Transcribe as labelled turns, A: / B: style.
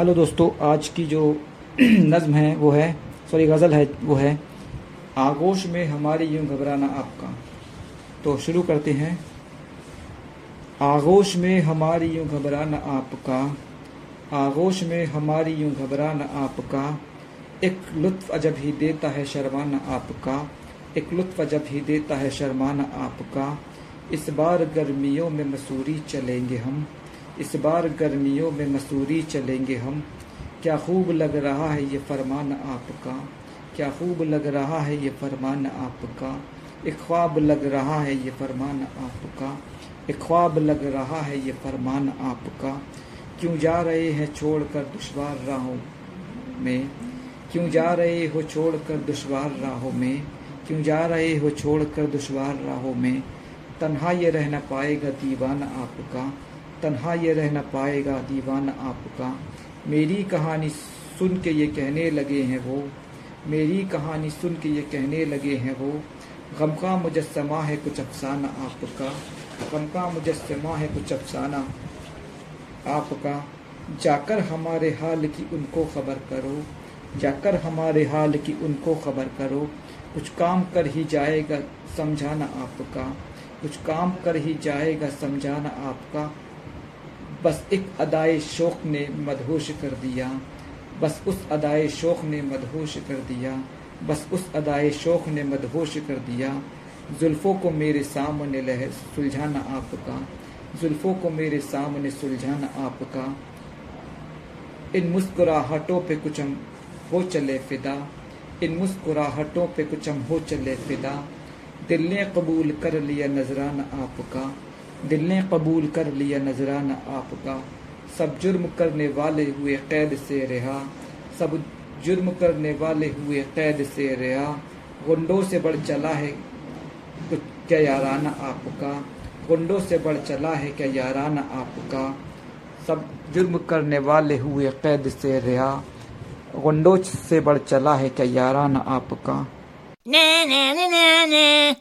A: Hello दोस्तों, आज की जो नज्म है, वो है, सॉरी, गज़ल है, वो है, आगोश में हमारी यूँ घबराना आपका। तो शुरू करते हैं। आगोश में हमारी यूँ घबराना आपका, आगोश में हमारी यूँ घबराना आपका, एक लुत्फ अजब ही देता है शर्माना आपका, एक लुत्फ अजब ही देता है शर्माना आपका, इस बार गर्मियों में मसूरी चलेंगे हम इस बार गर्मियों में मसूरी चलेंगे हम। क्या खूब लग रहा है ये फरमान आपका? क्या खूब लग रहा है ये फरमान आपका? एक ख्वाब लग रहा है ये फरमान आपका। एक ख्वाब लग रहा है ये फरमान आपका। क्यों जा रहे हैं छोड़ कर दुशवार राहों में? क्यों जा रहे हो छोड़ कर दुशवार राहों में? क्यों जा रहे हो छोड़ कर दुशवार राहों में? तन्हा ये रहना पाएगा दीवान आपका। तन्हा ये रह न पाएगा, दीवाना आपका। मेरी कहानी सुन के ये कहने लगे हैं वो। मेरी कहानी सुन के ये कहने लगे हैं वो। गम का मुजस्मा है कुछ अफसाना आपका। गम का मुजस्मा है कुछ अफसाना आपका। जाकर हमारे हाल की उनको खबर करो। जाकर हमारे हाल की उनको खबर करो। कुछ काम कर ही जाएगा, समझाना आपका। कुछ काम कर ही जाएगा, समझाना आपका। बस एक अदाए शोक ने मदहोश कर दिया। बस उस अदाए शोक ने मदहोश कर दिया। बस उस अदाए शोक ने मदहोश कर दिया। जुल्फ़ों को मेरे सामने लह सुलझाना आपका। जुल्फ़ों को मेरे सामने सुलझाना आपका। इन मुस्कुराहटों पे कुछ हम हो चले फिदा। इन मुस्कुराहटों पे कुछ हम हो चले फिदा। दिल ने कबूल कर लिया नजराना आपका। दिल ने कबूल कर लिया नजराना आपका। सब जुर्म करने वाले हुए कैद से रहा। सब जुर्म करने वाले हुए कैद से रहा। गुंडों से बढ़ चला है कुछ क्या याराना आपका? गुंडों से बढ़ चला है क्या याराना आपका? सब जुर्म करने वाले हुए कैद से रहा। गुंडों से बढ़ चला है क्या याराना आपका?
B: ना ना ना ना ना।